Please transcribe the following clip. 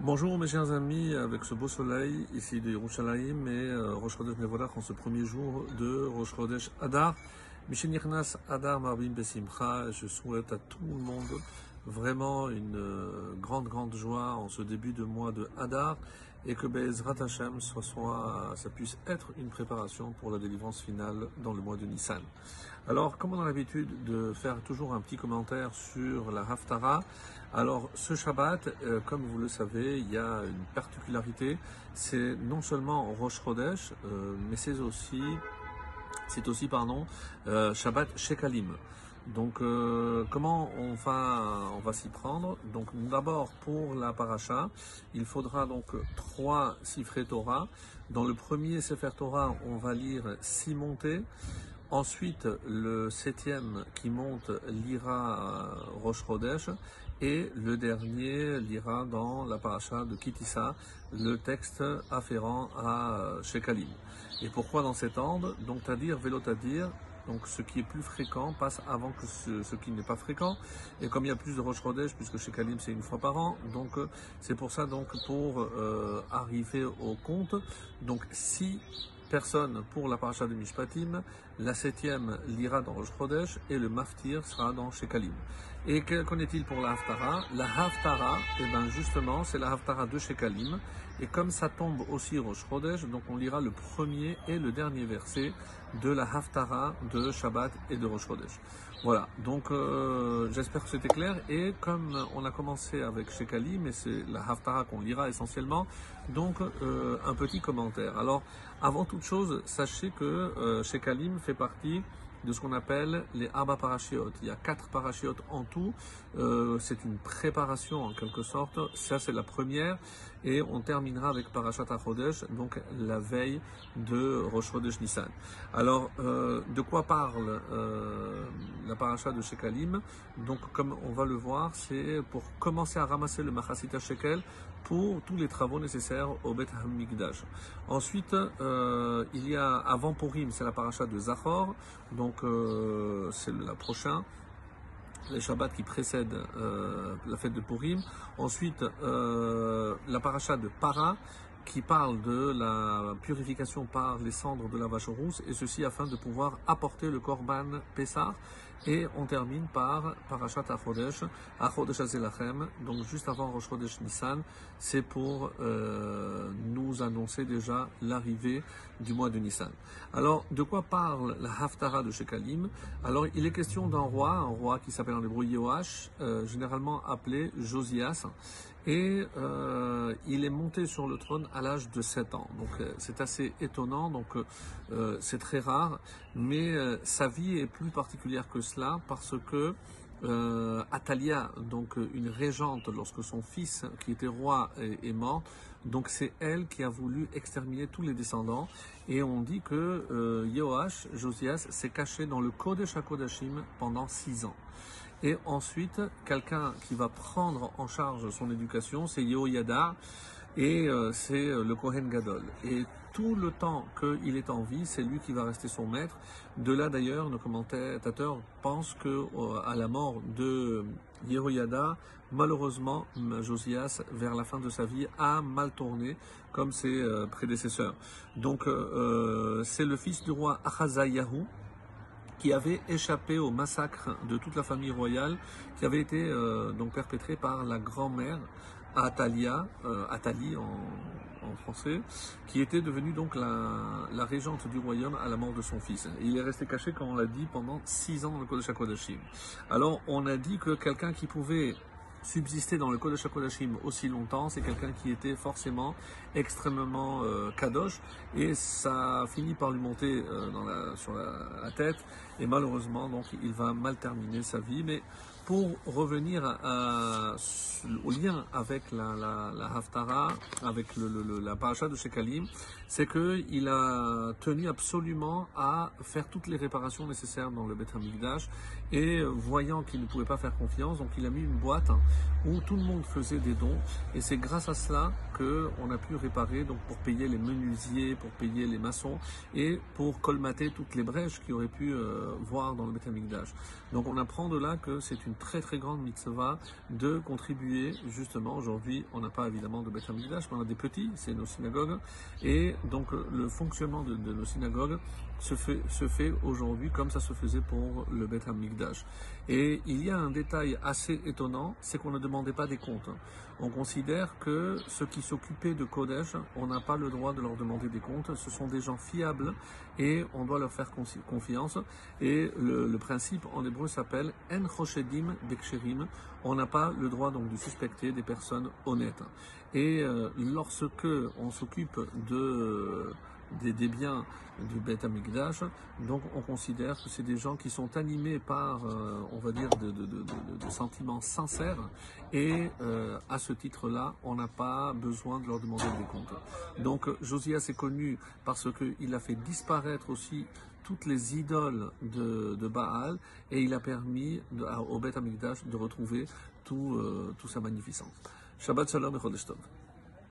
Bonjour mes chers amis, avec ce beau soleil ici de Yerushalayim et euh, Rosh Chodesh en ce premier jour de Rosh Chodesh Adar. Mishenirnas Adar Marbim Besimcha, je souhaite à tout le monde vraiment une euh, grande grande joie en ce début de mois de Adar et que Bezrat Hashem soit, ça puisse être une préparation pour la délivrance finale dans le mois de Nissan. Alors, comme on a l'habitude de faire toujours un petit commentaire sur la Haftara, alors ce Shabbat, euh, comme vous le savez, il y a une particularité, c'est non seulement Rosh Chodesh, euh, mais c'est aussi, c'est aussi pardon, Shabbat Shekalim. Donc, euh, comment on va, on va s'y prendre? Donc, d'abord, pour la paracha, il faudra donc trois Sifré Torah. Dans le premier Sefer Torah, on va lire six montées. Ensuite, le septième qui monte lira Rosh Chodesh et le dernier lira dans la paracha de Kitissa le texte afférent à Shekalim. Et pourquoi dans cet ordre? Donc, c'est-à-dire, vélo dire donc ce qui est plus fréquent passe avant que ce, qui n'est pas fréquent. Et comme il y a plus de Rosh Chodesh, puisque chez Kalim c'est une fois par an, donc euh, c'est pour ça donc pour euh, arriver au compte. Donc si personne pour la paracha de Mishpatim, la septième lira dans Rosh Chodesh et le maftir sera dans Shekalim. Et qu'en est-il pour la Haftara? La Haftara, eh ben justement, c'est la Haftara de Shekalim. Et comme ça tombe aussi Rosh Chodesh, donc on lira le premier et le dernier verset de la Haftara de Shabbat et de Rosh Chodesh. Voilà, donc euh, j'espère que c'était clair. Et comme on a commencé avec Shekalim, et c'est la Haftara qu'on lira essentiellement, donc euh, un petit commentaire. Alors, avant toute chose, sachez que euh, Shekalim fait partie de ce qu'on appelle les Abba Parashiot. Il y a quatre parachiotes en tout. Euh, c'est une préparation en quelque sorte. Ça, c'est la première. Et on terminera avec Parashat HaChodesh, donc la veille de Rosh Chodesh Nissan. Alors, euh, de quoi parle euh, la paracha de Shekalim Donc, comme on va le voir, c'est pour commencer à ramasser le Machasita Shekel pour tous les travaux nécessaires au Bet HaMikdash. Ensuite, euh, il y a avant Purim, c'est la paracha de Zachor, donc euh, c'est la prochaine les Shabbats qui précèdent euh, la fête de Purim. Ensuite, la paracha de Para, qui parle de la purification par les cendres de la vache rousse, et ceci afin de pouvoir apporter le korban Pessah. Et on termine par Parashat Achodesh, Achodesh Azelachem, donc juste avant Rosh Chodesh Nissan, c'est pour euh, nous annoncer déjà l'arrivée du mois de Nissan. Alors, de quoi parle la Haftara de Shekalim Alors, il est question d'un roi, un roi qui s'appelle en hébreu Yoash, euh, généralement appelé Josias, et euh, il est monté sur le trône à l'âge de 7 ans. Donc euh, c'est assez étonnant, donc euh, c'est très rare, mais sa vie est plus particulière que cela parce que Atalia, donc une régente, lorsque son fils, qui était roi, est, mort, donc c'est elle qui a voulu exterminer tous les descendants. Et on dit que euh, Josias, s'est caché dans le Kodesh HaKodashim pendant 6 ans. Et ensuite, quelqu'un qui va prendre en charge son éducation, c'est Yehoyada, et euh, c'est euh, le Kohen Gadol. Et tout le temps qu'il est en vie, c'est lui qui va rester son maître. De là d'ailleurs, nos commentateurs pensent que euh, à la mort de Yehoyada, malheureusement, Josias, vers la fin de sa vie, a mal tourné comme ses prédécesseurs. Donc, c'est le fils du roi Achazayahu, qui avait échappé au massacre de toute la famille royale qui avait été donc perpétré par la grand-mère Atalia, euh, Atali en, français, qui était devenue donc la, régente du royaume à la mort de son fils. il est resté caché, comme on l'a dit, pendant six ans dans le Kodesh HaKodashim. Alors on a dit que quelqu'un qui pouvait subsister dans le Kodesh HaKodashim aussi longtemps, c'est quelqu'un qui était forcément extrêmement euh, kadosh et ça finit par lui monter euh, dans la, sur la, tête et malheureusement donc il va mal terminer sa vie. Mais pour revenir à, au lien avec la, la, Haftara, avec le, la paracha de Shekalim, c'est qu'il a tenu absolument à faire toutes les réparations nécessaires dans le Beth et voyant qu'il ne pouvait pas faire confiance, donc il a mis une boîte où tout le monde faisait des dons et c'est grâce à cela qu'on a pu réparer donc pour payer les menuisiers, pour payer les maçons et pour colmater toutes les brèches qu'il aurait pu euh, voir dans le Beth. Donc on apprend de là que c'est une très très grande mitzvah de contribuer justement. Aujourd'hui, on n'a pas évidemment de Beth Amikdash, mais on a des petits, c'est nos synagogues. Et donc le fonctionnement de, nos synagogues se fait, se fait aujourd'hui comme ça se faisait pour le Beth Amikdash. Et il y a un détail assez étonnant, c'est qu'on ne demandait pas des comptes. On considère que ceux qui s'occupaient de Kodesh, on n'a pas le droit de leur demander des comptes. Ce sont des gens fiables et on doit leur faire confiance. Et le, le principe en hébreu s'appelle En Choshedim On n'a pas le droit donc de suspecter des personnes honnêtes. Et euh, lorsque on s'occupe de des, biens du Beth Amikdash. Donc on considère que c'est des gens qui sont animés par, euh, on va dire, de, sentiments sincères. Et euh, à ce titre-là, on n'a pas besoin de leur demander des comptes. Donc Josias est connu parce qu'il a fait disparaître aussi toutes les idoles de, Baal et il a permis au Beth Amikdash de retrouver tout, euh, toute sa magnificence. Shabbat Shalom et Chodesh Tov.